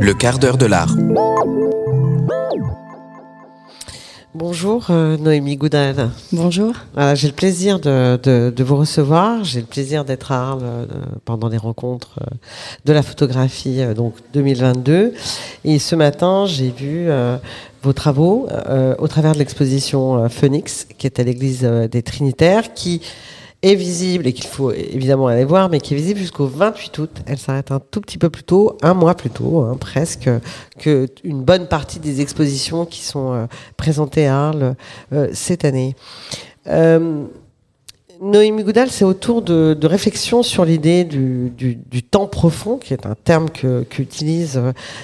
Le quart d'heure de l'art. Bonjour euh, Noémie Goudal. Bonjour. Voilà, j'ai le plaisir de, de, de vous recevoir. J'ai le plaisir d'être à Arles euh, pendant les rencontres euh, de la photographie euh, donc 2022. Et ce matin, j'ai vu euh, vos travaux euh, au travers de l'exposition euh, Phoenix, qui est à l'église euh, des Trinitaires, qui est visible et qu'il faut évidemment aller voir, mais qui est visible jusqu'au 28 août. Elle s'arrête un tout petit peu plus tôt, un mois plus tôt, hein, presque, que une bonne partie des expositions qui sont euh, présentées à Arles euh, cette année. Euh, Noémie Goudal, c'est autour de, de réflexions sur l'idée du, temps profond, qui est un terme qu'utilisent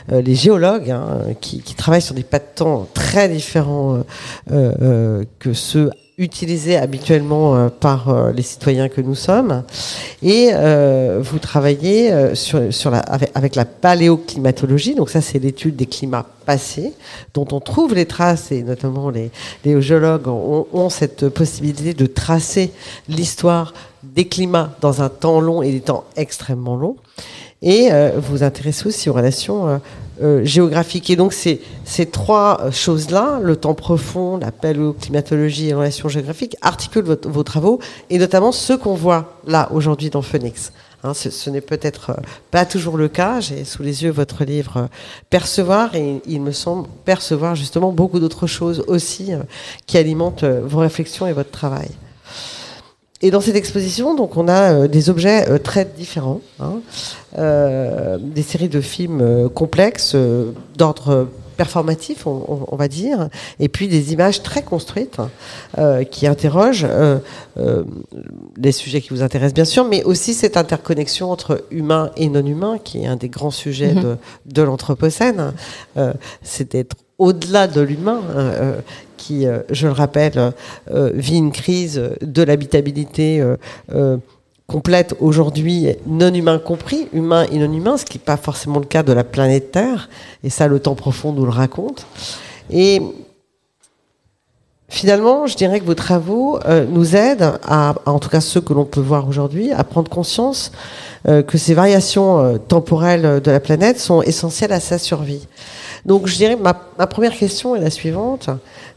les géologues, hein, qui, travaillent sur des pas de temps très différents que ceux utilisés habituellement euh, par euh, les citoyens que nous sommes. Et euh, vous travaillez sur, sur la, avec, la paléoclimatologie, donc ça c'est l'étude des climats passés, dont on trouve les traces, et notamment les, les géologues ont, ont cette possibilité de tracer l'histoire des climats dans un temps long et des temps extrêmement longs. Et euh, vous vous intéressez aussi aux relations euh, euh, géographiques. Et donc, ces, ces trois choses-là, le temps profond, la paléoclimatologie et les relations géographiques, articulent vos travaux, et notamment ceux qu'on voit là aujourd'hui dans Phoenix. Hein, ce, ce n'est peut-être pas toujours le cas. J'ai sous les yeux votre livre Percevoir, et il me semble percevoir justement beaucoup d'autres choses aussi qui alimentent vos réflexions et votre travail. Et dans cette exposition, donc, on a euh, des objets euh, très différents, hein, euh, des séries de films complexes d'ordre performatif, on, va dire, et puis des images très construites qui interrogent les sujets qui vous intéressent bien sûr, mais aussi cette interconnexion entre humain et non humain, qui est un des grands sujets mm -hmm. de, de l'anthropocène. C'est d'être au-delà de l'humain, euh, qui, euh, je le rappelle, euh, vit une crise de l'habitabilité complète aujourd'hui, non humain compris, humain et non humain, ce qui n'est pas forcément le cas de la planète Terre, et ça le temps profond nous le raconte. Et finalement, je dirais que vos travaux nous aident, à, en tout cas ceux que l'on peut voir aujourd'hui, à prendre conscience que ces variations temporelles de la planète sont essentielles à sa survie. Donc je dirais, ma, première question est la suivante.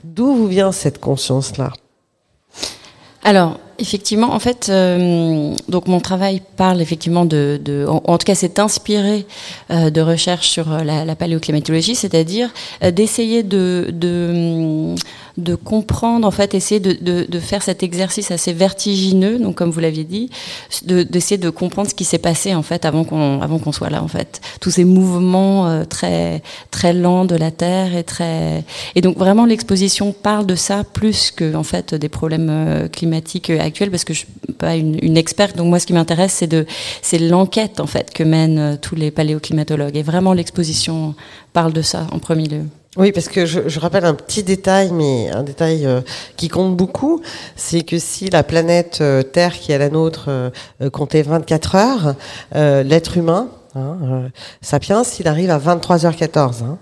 D'où vous vient cette conscience-là Alors, Effectivement, en fait, euh, donc mon travail parle effectivement de, en, tout cas, c'est inspiré euh, de recherches sur la, la paléoclimatologie, c'est-à-dire euh, d'essayer de, de, de comprendre, en fait, essayer de, de, de, faire cet exercice assez vertigineux, donc comme vous l'aviez dit, d'essayer de, comprendre ce qui s'est passé en fait avant qu'on avant qu'on soit là, en fait, tous ces mouvements euh, très très lents de la Terre et très et donc vraiment l'exposition parle de ça plus que en fait des problèmes euh, climatiques actuelle parce que je suis pas une, une experte. Donc moi, ce qui m'intéresse, c'est de c'est l'enquête en fait que mènent euh, tous les paléoclimatologues. Et vraiment, l'exposition parle de ça en premier lieu. Oui, parce que je, rappelle un petit détail, mais un détail euh, qui compte beaucoup, c'est que si la planète euh, Terre, qui est la nôtre, euh, comptait 24 heures, l'être humain, Hein, euh, Sapiens, il arrive à 23h14. Hein.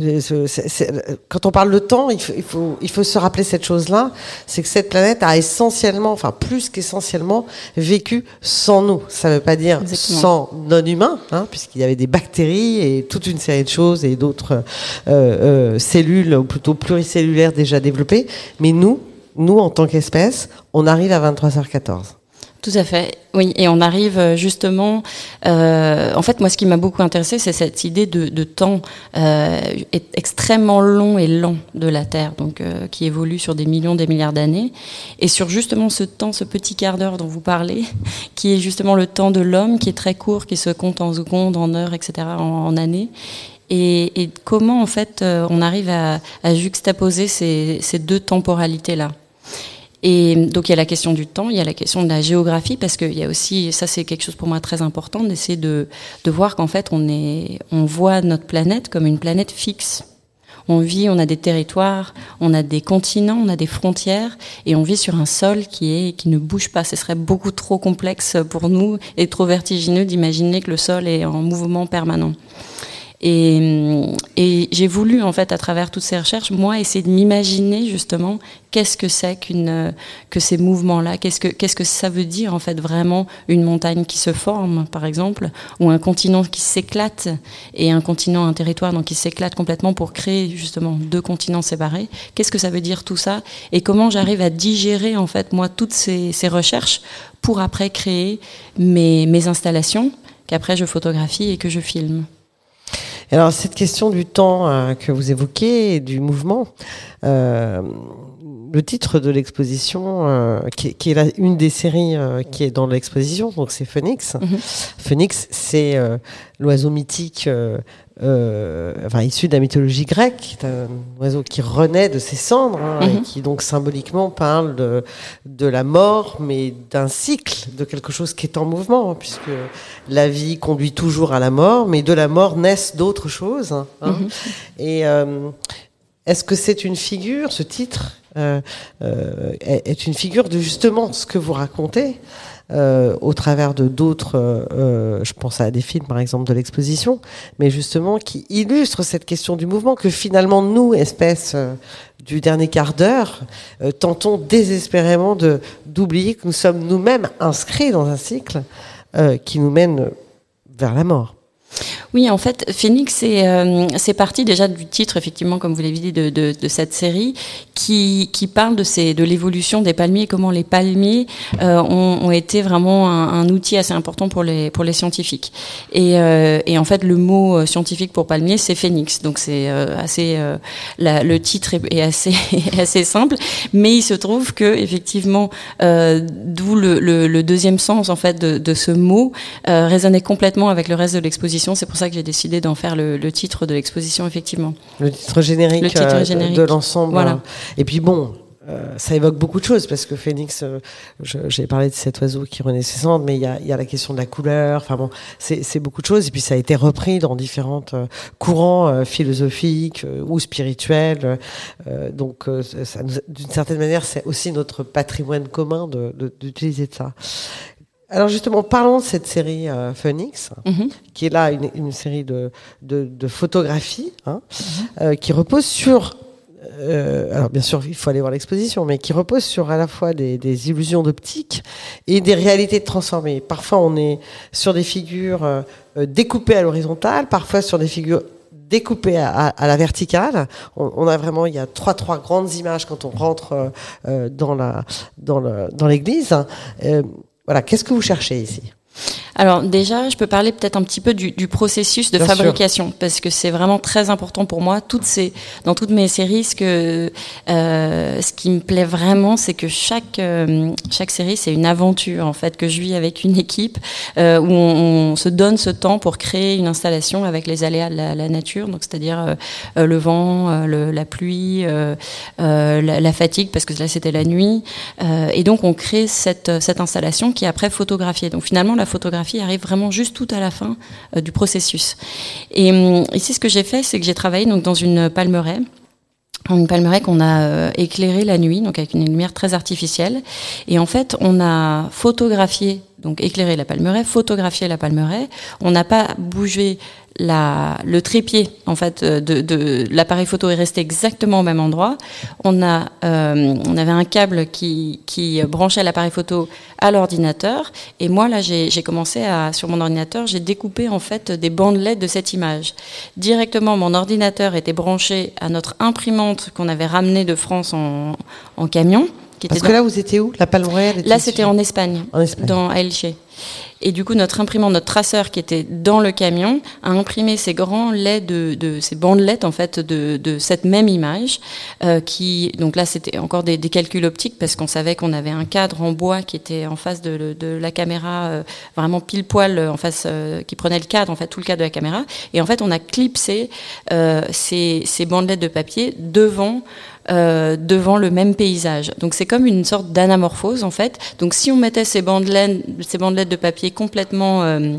C est, c est, quand on parle de temps, il faut, il faut, il faut se rappeler cette chose-là, c'est que cette planète a essentiellement, enfin plus qu'essentiellement, vécu sans nous. Ça ne veut pas dire Exactement. sans non-humains, hein, puisqu'il y avait des bactéries et toute une série de choses et d'autres euh, euh, cellules, ou plutôt pluricellulaires déjà développées. Mais nous, nous en tant qu'espèce, on arrive à 23h14. Tout à fait, oui. Et on arrive euh, justement. Euh, en fait, moi, ce qui m'a beaucoup intéressé, c'est cette idée de, temps euh, extrêmement long et lent de la Terre, donc qui évolue sur des millions, des milliards d'années, et sur justement ce temps, ce petit quart d'heure dont vous parlez, qui est justement le temps de l'homme, qui est très court, qui se compte en secondes, en heures, etc., en, années. Et, comment en fait on arrive à, juxtaposer ces, ces deux temporalités là et donc il y a la question du temps, il y a la question de la géographie, parce qu'il y a aussi, ça c'est quelque chose pour moi très important, d'essayer de, de voir qu'en fait on, est, on voit notre planète comme une planète fixe. On vit, on a des territoires, on a des continents, on a des frontières, et on vit sur un sol qui, est, qui ne bouge pas. Ce serait beaucoup trop complexe pour nous et trop vertigineux d'imaginer que le sol est en mouvement permanent. Et, et j'ai voulu, en fait, à travers toutes ces recherches, moi, essayer de m'imaginer justement qu'est-ce que c'est qu'une que ces mouvements-là, qu'est-ce que qu'est-ce que ça veut dire en fait vraiment une montagne qui se forme, par exemple, ou un continent qui s'éclate et un continent, un territoire donc qui s'éclate complètement pour créer justement deux continents séparés? Qu'est-ce que ça veut dire tout ça? Et comment j'arrive à digérer en fait moi toutes ces, ces recherches pour après créer mes, mes installations qu'après je photographie et que je filme? Alors cette question du temps euh, que vous évoquez et du mouvement, euh, le titre de l'exposition, euh, qui, qui, est la, une des séries euh, qui est dans l'exposition, donc c'est Phoenix. Mm -hmm. Phoenix, c'est euh, l'oiseau mythique, enfin issu de la mythologie grecque, un oiseau qui renaît de ses cendres hein, mm -hmm. et qui donc symboliquement parle de, de la mort, mais d'un cycle, de quelque chose qui est en mouvement, puisque la vie conduit toujours à la mort, mais de la mort naissent d'autres choses. Hein, mm -hmm. Et est-ce que c'est une figure, ce titre euh, euh, est une figure de justement ce que vous racontez euh, au travers de d'autres, euh, je pense à des films par exemple de l'exposition, mais justement qui illustrent cette question du mouvement que finalement nous, espèces euh, du dernier quart d'heure, tentons désespérément de d'oublier que nous sommes nous-mêmes inscrits dans un cycle qui nous mène vers la mort. Oui, en fait, Phoenix, c'est euh, parti déjà du titre, effectivement, comme vous l'avez dit, de, cette série, qui, parle de, l'évolution des palmiers, comment les palmiers euh, ont, été vraiment un, outil assez important pour les, scientifiques. Et, euh, et en fait, le mot scientifique pour palmier, c'est Phoenix. Donc c'est assez, le titre est, assez, simple, mais il se trouve que effectivement, d'où le, deuxième sens en fait de ce mot résonnait complètement avec le reste de l'exposition. C'est pour ça que j'ai décidé d'en faire le, le, titre de l'exposition, effectivement. Le titre générique, le titre générique. de l'ensemble. Voilà. Et puis bon, euh, ça évoque beaucoup de choses parce que Phoenix, euh, j'ai parlé de cet oiseau qui renaît ses cendres, mais il y a, y a, la question de la couleur. Enfin bon, c'est beaucoup de choses. Et puis ça a été repris dans différents euh, courants philosophiques ou spirituels. donc d'une certaine manière, c'est aussi notre patrimoine commun d'utiliser de, de, ça. Alors justement, parlons de cette série euh, Phoenix, mm -hmm. qui est là une, une série de, de, de photographies, hein, mm -hmm. euh, qui repose sur, euh, alors bien sûr, il faut aller voir l'exposition, mais qui repose sur à la fois des, des illusions d'optique et des réalités transformées. Parfois, on est sur des figures découpées à l'horizontale, parfois sur des figures découpées à, la verticale. On, on, a vraiment, il y a trois, trois grandes images quand on rentre euh, dans la dans l'église. Dans voilà, qu'est-ce que vous cherchez ici? Alors déjà, je peux parler peut-être un petit peu du, du processus de Bien fabrication sûr. parce que c'est vraiment très important pour moi. Toutes ces, dans toutes mes séries, ce que euh, ce qui me plaît vraiment, c'est que chaque euh, chaque série, c'est une aventure en fait que je vis avec une équipe euh, où on, on, se donne ce temps pour créer une installation avec les aléas de la, la nature, donc c'est-à-dire le vent, le, la pluie, la, la, fatigue parce que là c'était la nuit, et donc on crée cette cette installation qui est après photographiée. Donc finalement la photographie arrive vraiment juste tout à la fin euh, du processus. Et euh, ici, ce que j'ai fait, c'est que j'ai travaillé dans une palmeraie une palmeraie qu'on a euh, éclairée la nuit, donc avec une lumière très artificielle. Et en fait, on a photographié, donc éclairé la palmeraie, photographié la palmeraie. On n'a pas bougé la, le trépied en fait de, de l'appareil photo est resté exactement au même endroit. On a, euh, on avait un câble qui, qui branchait l'appareil photo à l'ordinateur et moi là j'ai commencé à sur mon ordinateur j'ai découpé en fait des bandelettes de cette image. Directement mon ordinateur était branché à notre imprimante qu'on avait ramenée de France en, en camion. Qui Parce que là vous étiez où La Palmeraie Là c'était en Espagne, en Espagne, dans Elche. Et du coup, notre imprimante, notre traceur qui était dans le camion, a imprimé ces grands laits de, de ces bandelettes en fait de, de cette même image. Euh, qui donc là, c'était encore des, des, calculs optiques parce qu'on savait qu'on avait un cadre en bois qui était en face de, de la caméra, euh, vraiment pile poil en face, euh, qui prenait le cadre en fait tout le cadre de la caméra. Et en fait, on a clipsé euh, ces, ces bandelettes de papier devant euh, devant le même paysage. Donc c'est comme une sorte d'anamorphose en fait. Donc si on mettait ces bandelettes, de papier complètement euh,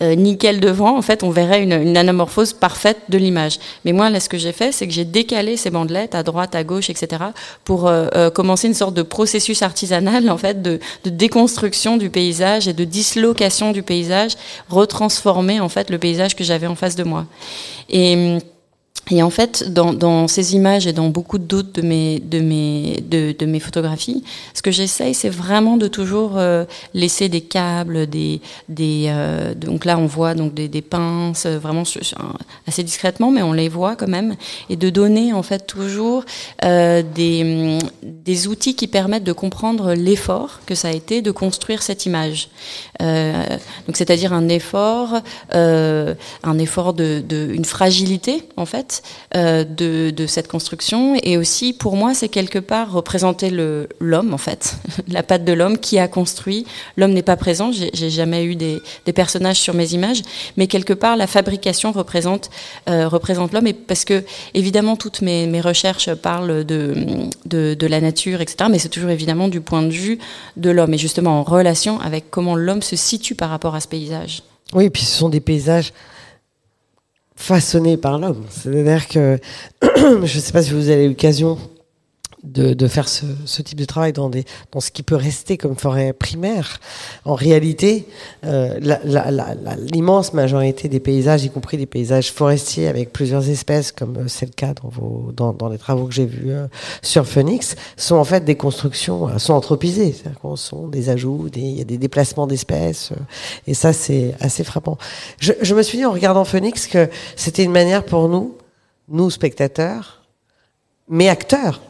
nickel devant, en fait, on verrait une, anamorphose parfaite de l'image. Mais moi, là, ce que j'ai fait, c'est que j'ai décalé ces bandelettes à droite, à gauche, etc., pour commencer une sorte de processus artisanal, en fait, de, de déconstruction du paysage et de dislocation du paysage, retransformer en fait le paysage que j'avais en face de moi. Et et en fait, dans, dans, ces images et dans beaucoup d'autres de mes, de, mes, de, de mes photographies, ce que j'essaye, c'est vraiment de toujours euh, laisser des câbles, des, des euh, donc là on voit donc des, des pinces, euh, vraiment assez discrètement, mais on les voit quand même, et de donner en fait toujours euh, des, des outils qui permettent de comprendre l'effort que ça a été de construire cette image. donc c'est-à-dire un effort, un effort de, de une fragilité en fait euh, de, cette construction. Et aussi, pour moi, c'est quelque part représenter l'homme, en fait, la patte de l'homme qui a construit. L'homme n'est pas présent, j'ai jamais eu des, personnages sur mes images, mais quelque part, la fabrication représente, euh, représente l'homme. Et parce que, évidemment, toutes mes, mes recherches parlent de, de, de, la nature, etc., mais c'est toujours évidemment du point de vue de l'homme, et justement en relation avec comment l'homme se situe par rapport à ce paysage. Oui, et puis ce sont des paysages façonné par l'homme. C'est-à-dire que je ne sais pas si vous avez l'occasion de, de faire ce, ce, type de travail dans, des, dans ce qui peut rester comme forêt primaire. En réalité, euh, l'immense majorité des paysages, y compris des paysages forestiers avec plusieurs espèces, comme euh, c'est le cas dans, vos, dans, dans les travaux que j'ai vus euh, sur Phoenix, sont en fait des constructions, euh, sont anthropisées. C'est-à-dire sont des ajouts, il y a des déplacements d'espèces, euh, et ça c'est assez frappant. Je, je me suis dit en regardant Phoenix que c'était une manière pour nous, nous spectateurs, mais acteurs,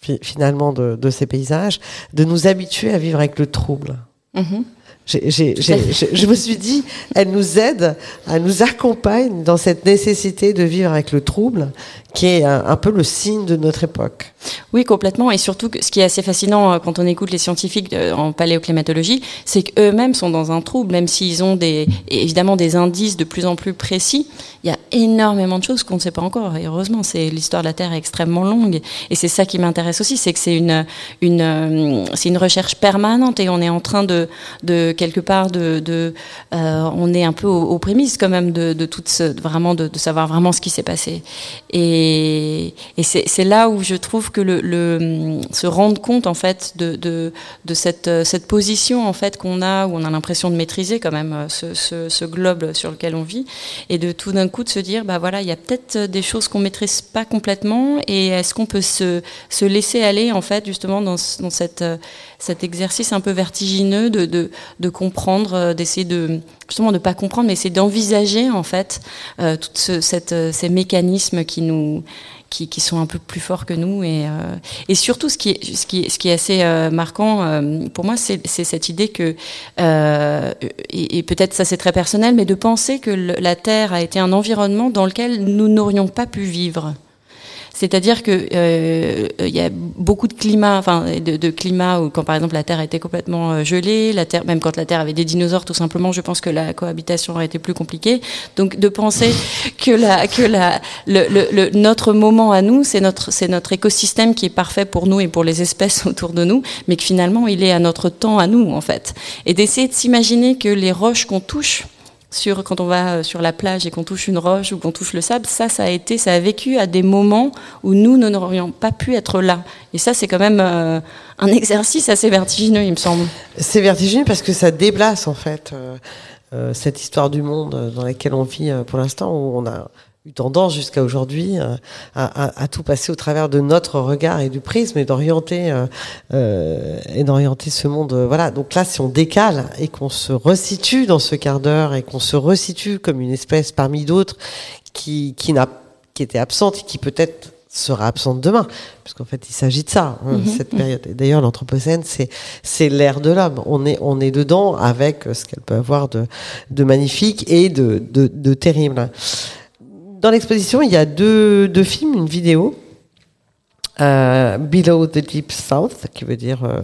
finalement de, de, ces paysages, de nous habituer à vivre avec le trouble. Mmh. je me suis dit, elle nous aide, elle nous accompagne dans cette nécessité de vivre avec le trouble, qui est un, peu le signe de notre époque. Oui, complètement. Et surtout, ce qui est assez fascinant euh, quand on écoute les scientifiques en paléoclimatologie, c'est qu'eux-mêmes sont dans un trouble, même s'ils ont évidemment des indices de plus en plus précis. Il y a énormément de choses qu'on ne sait pas encore. Et heureusement, c'est l'histoire de la Terre est extrêmement longue. Et c'est ça qui m'intéresse aussi, c'est que c'est une, une, euh, c'est une recherche permanente et on est en train de, de quelque part de, de euh, on est un peu aux, prémices quand même de, de toute ce, vraiment de savoir vraiment ce qui s'est passé. Et, et c'est là où je trouve que se rendre compte en fait de, cette, position en fait qu'on a où on a l'impression de maîtriser quand même ce, globe sur lequel on vit. Et de tout d'un coup de se dire bah voilà il y a peut-être des choses qu'on maîtrise pas complètement. Et est-ce qu'on peut se, se laisser aller en fait justement dans cette cet exercice un peu vertigineux de, de, de comprendre d'essayer de justement de pas comprendre mais c'est d'envisager en fait euh, cette, ces mécanismes qui nous qui, qui, sont un peu plus forts que nous. Et, euh, et surtout, ce qui est, ce qui ce qui est assez euh, marquant euh, pour moi, c'est cette idée que, euh, et, peut-être ça c'est très personnel, mais de penser que la Terre a été un environnement dans lequel nous n'aurions pas pu vivre. C'est-à-dire que euh, il y a beaucoup de climats, enfin de, climats où quand par exemple la Terre était complètement euh, gelée, la Terre, même quand la Terre avait des dinosaures, tout simplement, je pense que la cohabitation aurait été plus compliquée. Donc de penser que la que la le, le notre moment à nous, c'est notre c'est notre écosystème qui est parfait pour nous et pour les espèces autour de nous, mais que finalement il est à notre temps à nous en fait, et d'essayer de s'imaginer que les roches qu'on touche sur quand on va euh, sur la plage et qu'on touche une roche ou qu'on touche le sable, ça, ça a été, ça a vécu à des moments où nous n'aurions pas pu être là. Et ça, c'est quand même euh, un exercice assez vertigineux, il me semble. C'est vertigineux parce que ça déplace en fait euh, cette histoire du monde dans laquelle on vit pour l'instant, où on a eu tendance jusqu'à aujourd'hui euh, à, à, à, tout passer au travers de notre regard et du prisme et d'orienter euh, euh, et d'orienter ce monde voilà donc là si on décale et qu'on se resitue dans ce quart d'heure et qu'on se resitue comme une espèce parmi d'autres qui qui n'a qui était absente et qui peut-être sera absente demain, puisqu'en fait il s'agit de ça, hein, -hmm. cette période. Et d'ailleurs l'anthropocène, c'est c'est l'ère de l'homme. On est on est dedans avec ce qu'elle peut avoir de de magnifique et de de, de terrible dans l'exposition, il y a deux, deux, films, une vidéo. Euh, Below the Deep South, qui veut dire euh,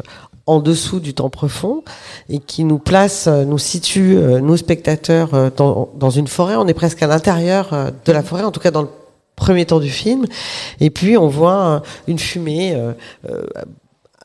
en dessous du temps profond, et qui nous place, euh, nous situe, euh, nous spectateurs, euh, dans, dans, une forêt. On est presque à l'intérieur de la forêt, en tout cas dans le premier temps du film. Et puis on voit une fumée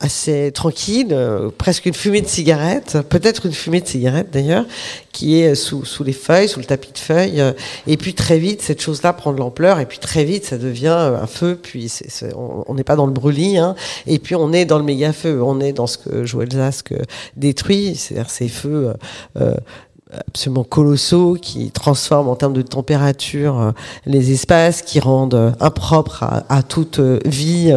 assez tranquille, euh, presque une fumée de cigarette, peut-être une fumée de cigarette d'ailleurs, qui est sous, sous les feuilles, sous le tapis de feuilles. euh, et puis très vite, cette chose-là prend de l'ampleur, et puis très vite, ça devient euh, un feu. Puis on n'est pas dans le brûlis, hein, et puis on est dans le méga feu. On est dans ce que Joël Zask euh, détruit, c'est-à-dire ces feux. euh, euh, absolument colossaux qui transforment en termes de température euh, les espaces, qui rendent euh, impropres à, toute euh, vie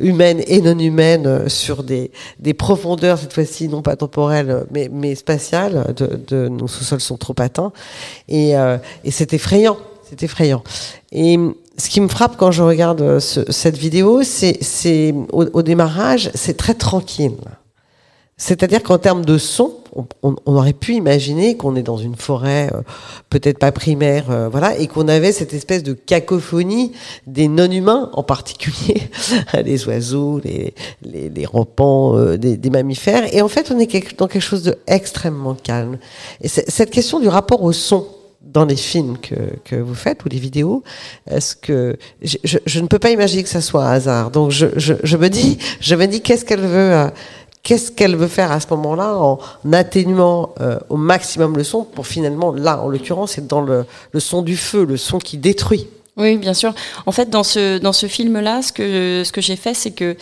humaine et non humaine sur des, profondeurs, cette fois-ci non pas temporelles, mais, spatiales. De, nos sous-sols sont trop atteints. Et, c'est effrayant. C'est effrayant. Et ce qui me frappe quand je regarde ce- cette vidéo, c'est au démarrage, c'est très tranquille. C'est-à-dire qu'en termes de son, on, aurait pu imaginer qu'on est dans une forêt, euh, peut-être pas primaire, euh, voilà, et qu'on avait cette espèce de cacophonie des non-humains, en particulier les oiseaux, les, les, rampants, euh, des, mammifères. Et en fait, on est quelque- dans quelque chose de extrêmement calme. Et cette question du rapport au son dans les films que, que vous faites ou les vidéos, est-ce que je, ne peux pas imaginer que ça soit un hasard. Donc je, je me dis, je me dis qu'est-ce qu'elle veut. Qu'est-ce qu'elle veut faire à ce moment-là en atténuant euh, au maximum le son pour finalement, là, en l'occurrence, être dans le, son du feu, le son qui détruit. Oui, bien sûr. En fait, dans ce dans ce film-là, ce que ce que j'ai fait, c'est que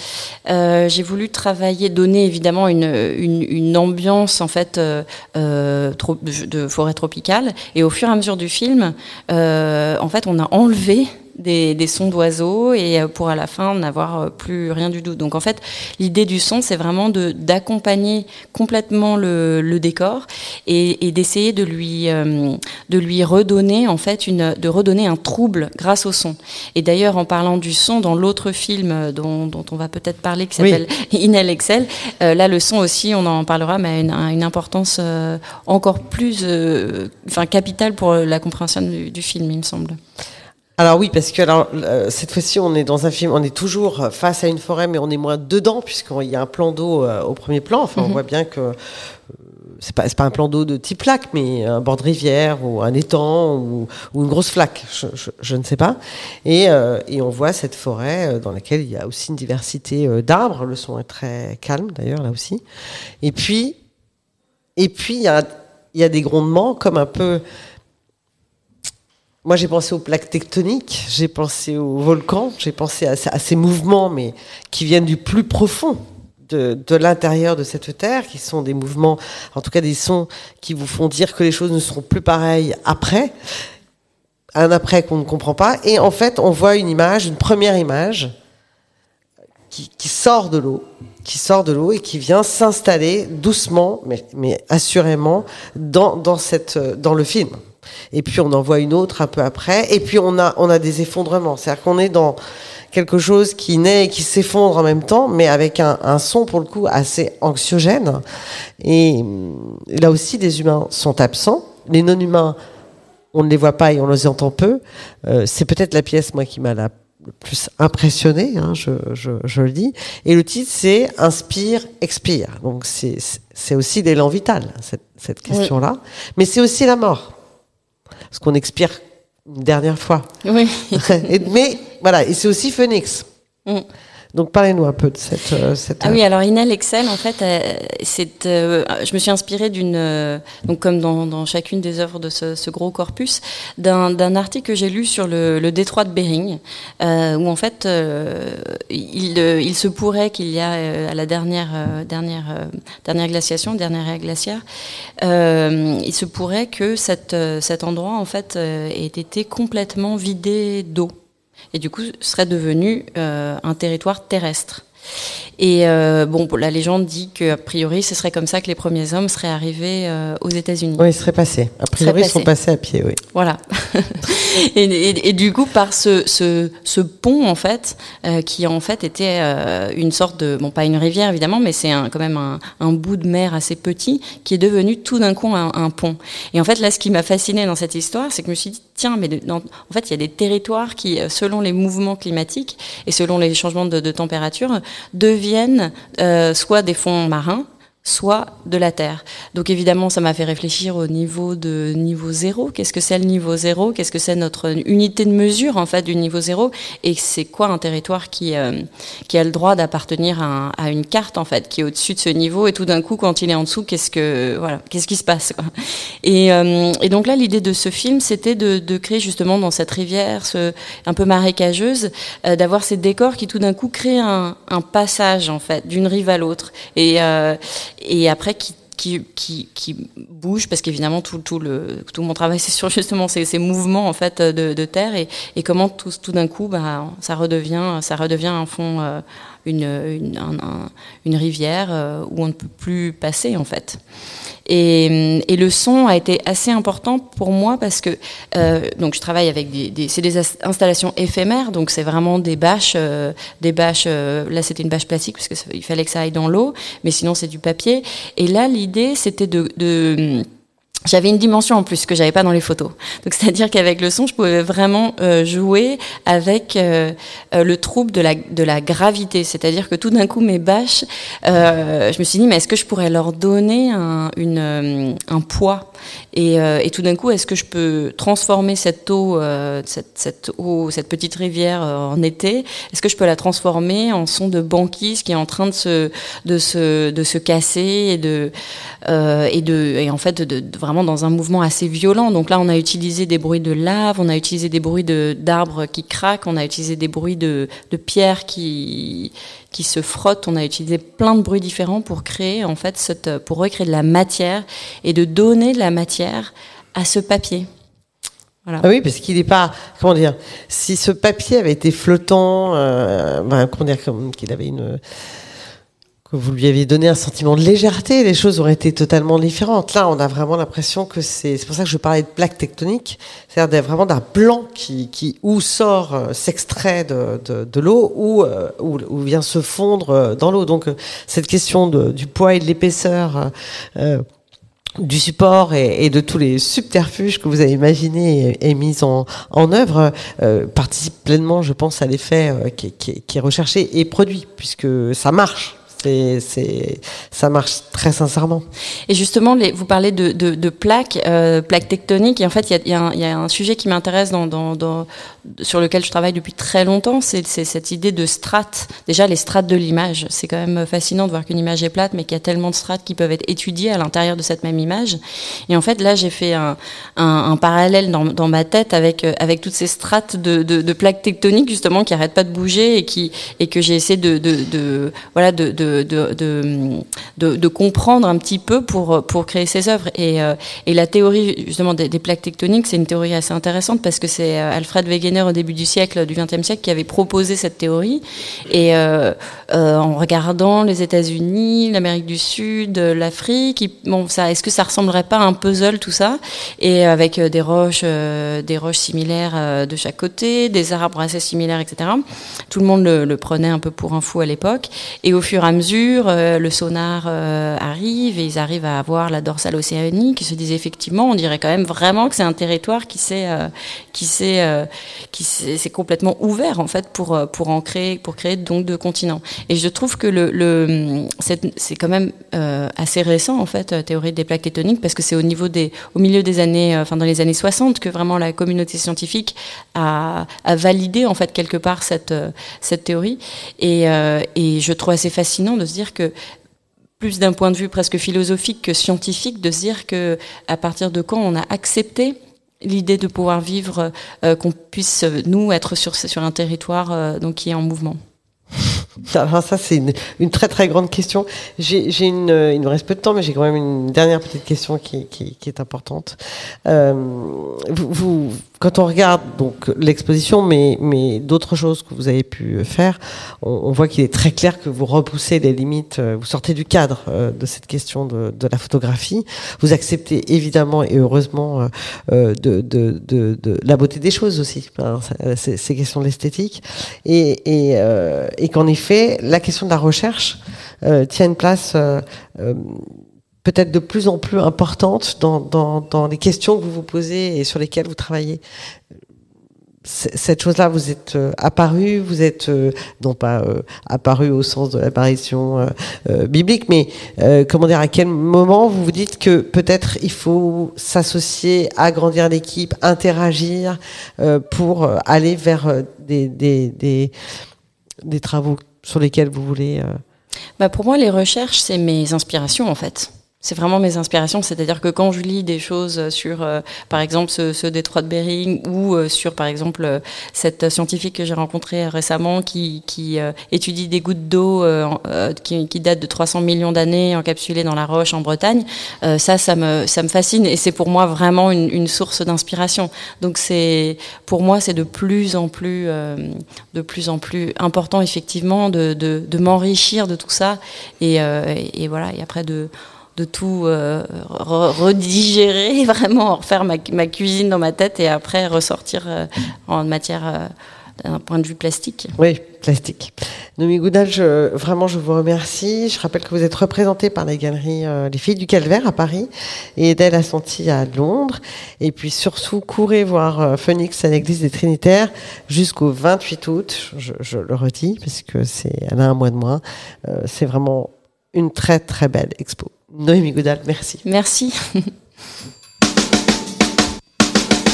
euh, j'ai voulu travailler, donner évidemment une une, ambiance en fait euh, de, forêt tropicale. Et au fur et à mesure du film, en fait, on a enlevé des, des sons d'oiseaux et euh, pour à la fin n'avoir euh, plus rien du tout. Donc en fait, l'idée du son, c'est vraiment de d'accompagner complètement le, le décor et, et d'essayer de lui euh, de lui redonner en fait une de redonner un trouble grâce au son. Et d'ailleurs, en parlant du son, dans l'autre film dont, dont on va peut-être parler, qui Oui. s'appelle Inel Excel, euh, là le son aussi, on en parlera, mais a une, a une importance euh, encore plus, enfin capitale pour la compréhension du, du film, il me semble. Alors oui, parce que alors, euh, cette fois-ci, on est dans un film, on est toujours face à une forêt, mais on est moins dedans, puisqu'il y a un plan d'eau euh, au premier plan. Enfin, on voit bien que euh, c'est pas, pas un plan d'eau de type lac, mais un bord de rivière, ou un étang, ou, ou une grosse flaque, je, je- je ne sais pas. Et, euh, et on voit cette forêt dans laquelle il y a aussi une diversité d'arbres. Le son est très calme, d'ailleurs, là aussi. Et puis, et puis il y a, il y a des grondements, comme un peu... Moi, j'ai pensé aux plaques tectoniques, j'ai pensé aux volcans, j'ai pensé à, ces mouvements, mais qui viennent du plus profond de, l'intérieur de cette terre, qui sont des mouvements, en tout cas des sons qui vous font dire que les choses ne seront plus pareilles après, un après qu'on ne comprend pas. Et en fait, on voit une image, une première image, qui, sort de l'eau, qui sort de l'eau et qui vient s'installer doucement, mais, assurément, dans le film. Et puis on en voit une autre un peu après, et puis on a, on a des effondrements. C'est-à-dire qu'on est dans quelque chose qui naît et qui s'effondre en même temps, mais avec un, un son pour le coup assez anxiogène. Et hum, là aussi, les humains sont absents. Les non-humains, on ne les voit pas et on les entend peu. Euh, c'est peut-être la pièce, moi, qui m'a la le plus impressionné, hein, je, je, je le dis. Et le titre, c'est Inspire, expire. Donc c'est c'est aussi l'élan vital, cette, cette question-là. Mais c'est aussi la mort. Parce qu'on expire une dernière fois. Oui. Et- mais voilà, et c'est aussi Phoenix. Mm. Donc parlez-nous un peu de cette... euh, cette Ah oui, alors Inel Excel, en fait, euh, euh, je me suis inspirée d'une, donc comme dans, chacune des œuvres de ce, gros corpus, d'un, article que j'ai lu sur le, détroit de Bering, où en fait, il, se pourrait qu'il y a à la dernière, dernière, dernière glaciation, dernière ère glaciaire, il se pourrait que cet endroit en fait ait été complètement vidé d'eau et du coup serait devenu euh, un territoire terrestre. Et euh, bon, la légende dit qu'a priori, ce serait comme ça que les premiers hommes seraient arrivés euh, aux États-Unis. Oui, ils seraient passés. A priori, ils sont passés à pied, oui. Voilà. et, et, et, du coup, par ce, ce, ce pont, en fait, euh, qui en fait était une sorte de, bon, pas une rivière évidemment, mais c'est quand même un, un, bout de mer assez petit qui est devenu tout d'un coup un, un, pont. Et en fait, là, ce qui m'a fasciné dans cette histoire, c'est que je me suis dit, tiens, mais en fait, il y a des territoires qui, selon les mouvements climatiques et selon les changements de, de température, deviennent euh, soit des fonds marins, soit de la Terre. Donc évidemment, ça m'a fait réfléchir au niveau de niveau zéro. Qu'est-ce que c'est le niveau zéro? Qu'est-ce que c'est notre unité de mesure en fait du niveau zéro? Et c'est quoi un territoire qui euh, qui a le droit d'appartenir à, à, une carte en fait qui est au-dessus de ce niveau? Et tout d'un coup, quand il est en dessous, qu'est-ce que voilà, qu'est-ce qui se passe quoi? Et, euh, et, donc là, l'idée de ce film, c'était de, de, créer justement dans cette rivière, ce, un peu marécageuse, euh, d'avoir ces décors qui tout d'un coup créent un, un passage en fait d'une rive à l'autre. Et et après qui qui, qui, bouge parce qu'évidemment tout, tout, le, tout mon travail c'est sur justement ces, mouvements en fait de, terre et, comment tout, tout d'un coup bah, ça redevient ça redevient un fond euh, une, une, un, une rivière euh, où on ne peut plus passer en fait. Et, et, le son a été assez important pour moi parce que euh, donc je travaille avec des, des c'est des installations éphémères donc c'est vraiment des bâches euh, des bâches euh, là c'était une bâche plastique parce que il fallait que ça aille dans l'eau mais sinon c'est du papier. Et là l'idée c'était de, de j'avais une dimension en plus que j'avais pas dans les photos. Donc c'est-à-dire qu'avec le son, je pouvais vraiment euh, jouer avec euh, euh, le trouble de la gravité. C'est-à-dire que tout d'un coup mes bâches, je me suis dit mais est-ce que je pourrais leur donner un, poids? Et, tout d'un coup est-ce que je peux transformer cette eau, cette, petite rivière en été, est-ce que je peux la transformer en son de banquise qui est en train de se casser et en fait de vraiment dans un mouvement assez violent. Donc là, on a utilisé des bruits de lave, on a utilisé des bruits d'arbres qui craquent, on a utilisé des bruits de, de pierres qui, qui se frottent. On a utilisé plein de bruits différents pour créer, en fait, pour recréer de la matière et de donner de la matière à ce papier. Ah oui, parce qu'il n'est pas, comment dire, si ce papier avait été flottant, euh, comment dire, qu'il avait une vous lui aviez donné un sentiment de légèreté, les choses auraient été totalement différentes. Là, on a vraiment l'impression que c'est, c'est pour ça que je parlais de plaque tectonique, c'est-à-dire vraiment d'un blanc qui, qui ou sort, euh, s'extrait de, de, l'eau, ou, euh, ou, ou, vient se fondre euh, dans l'eau. Donc, cette question du poids et de l'épaisseur, du support et, de tous les subterfuges que vous avez imaginés et, mis en, œuvre participe pleinement, je pense, à l'effet qui est recherché et produit, puisque ça marche c'est, ça marche très sincèrement. Et justement, vous parlez de, plaques, euh, plaques tectoniques. Et en fait, il y a, un sujet qui m'intéresse dans, sur lequel je travaille depuis très longtemps. C'est, cette idée de strates. Déjà, les strates de l'image. C'est quand même fascinant de voir qu'une image est plate, mais qu'il y a tellement de strates qui peuvent être étudiées à l'intérieur de cette même image. Et en fait, là, j'ai fait un, parallèle dans, ma tête avec, avec toutes ces strates de, plaques tectoniques, justement, qui arrêtent pas de bouger et, que j'ai essayé de, comprendre un petit peu pour, créer ces œuvres. Et, euh, la théorie justement des, plaques tectoniques, c'est une théorie assez intéressante parce que c'est euh, Alfred Wegener au début du siècle, du XXe siècle, qui avait proposé cette théorie. Et euh, en regardant les États-Unis, l'Amérique du Sud, l'Afrique, bon, ça, est-ce que ça ressemblerait pas à un puzzle tout ça? Et avec des roches, des roches similaires de chaque côté, des arbres assez similaires, etc. Tout le monde le, prenait un peu pour un fou à l'époque. Et au fur et à mesure euh, le sonar euh, arrive et ils arrivent à avoir la dorsale océanique. Ils se disent effectivement, on dirait quand même vraiment que c'est un territoire euh, qui s'est qui s'est complètement ouvert en fait pour pour en créer pour créer donc deux continents. Et je trouve que le, le c'est quand même assez récent en fait théorie des plaques tectoniques parce que c'est au niveau des au milieu des années enfin dans les années 60 que vraiment la communauté scientifique a, a validé en fait quelque part cette cette théorie et et je trouve assez fascinant de se dire que plus d'un point de vue presque philosophique que scientifique, de se dire que à partir de quand on a accepté l'idée de pouvoir vivre, euh, qu'on puisse nous être sur sur un territoire euh, donc qui est en mouvement. Alors ça, c'est une, très très grande question. J'ai une, il nous reste peu de temps, mais j'ai quand même une dernière petite question qui, qui, est importante. Euh, vous, quand on regarde donc l'exposition, mais, mais d'autres choses que vous avez pu faire, on, voit qu'il est très clair que vous repoussez les limites, euh, vous sortez du cadre euh, de cette question de, de, la photographie. Vous acceptez évidemment et heureusement euh, de, de, de, la beauté des choses aussi, hein, ces, questions de l'esthétique, et, et, euh, et qu'en effet fait, la question de la recherche euh, tient une place euh, euh, peut-être de plus en plus importante dans, les questions que vous vous posez et sur lesquelles vous travaillez. cette chose-là, vous êtes apparu, vous êtes non pas apparu au sens de l'apparition biblique, mais comment dire, à quel moment vous vous dites que peut-être il faut s'associer, agrandir l'équipe, interagir pour aller vers des, des, travaux sur lesquels vous voulez. Bah pour moi, les recherches, c'est mes inspirations en fait c'est vraiment mes inspirations. C'est-à-dire que quand je lis des choses sur, euh, par exemple, ce, détroit de Bering ou euh, sur, par exemple, euh, cette scientifique que j'ai rencontrée récemment qui, étudie des gouttes d'eau qui, datent de 300 millions d'années encapsulées dans la roche en Bretagne, ça, ça me, fascine et c'est pour moi vraiment une, source d'inspiration. Donc c'est, pour moi, c'est de plus en plus, de plus en plus important effectivement de, de, m'enrichir de tout ça et, et voilà et après de de tout euh, redigérer, vraiment refaire ma, ma, cuisine dans ma tête et après ressortir euh, en matière euh, d'un point de vue plastique. Oui, plastique. Nomi Goudal, vraiment, je vous remercie. Je rappelle que vous êtes représentée par les galeries Les Filles du Calvaire à Paris et d'elle Assentie à Londres. Et puis surtout, courez voir Phoenix à l'église des Trinitaires jusqu'au 28 août. Je, je, le redis parce que c'est elle a un mois de moins. c'est vraiment une très très belle expo. Noémie Goudal, merci. Merci.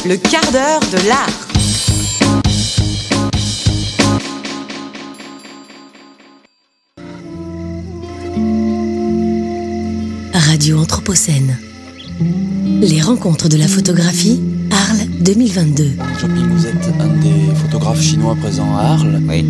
Le quart d'heure de l'art. Radio Anthropocène. Les rencontres de la photographie, Arles 2022. Shopping, vous êtes un des photographes chinois présents à Arles. Oui.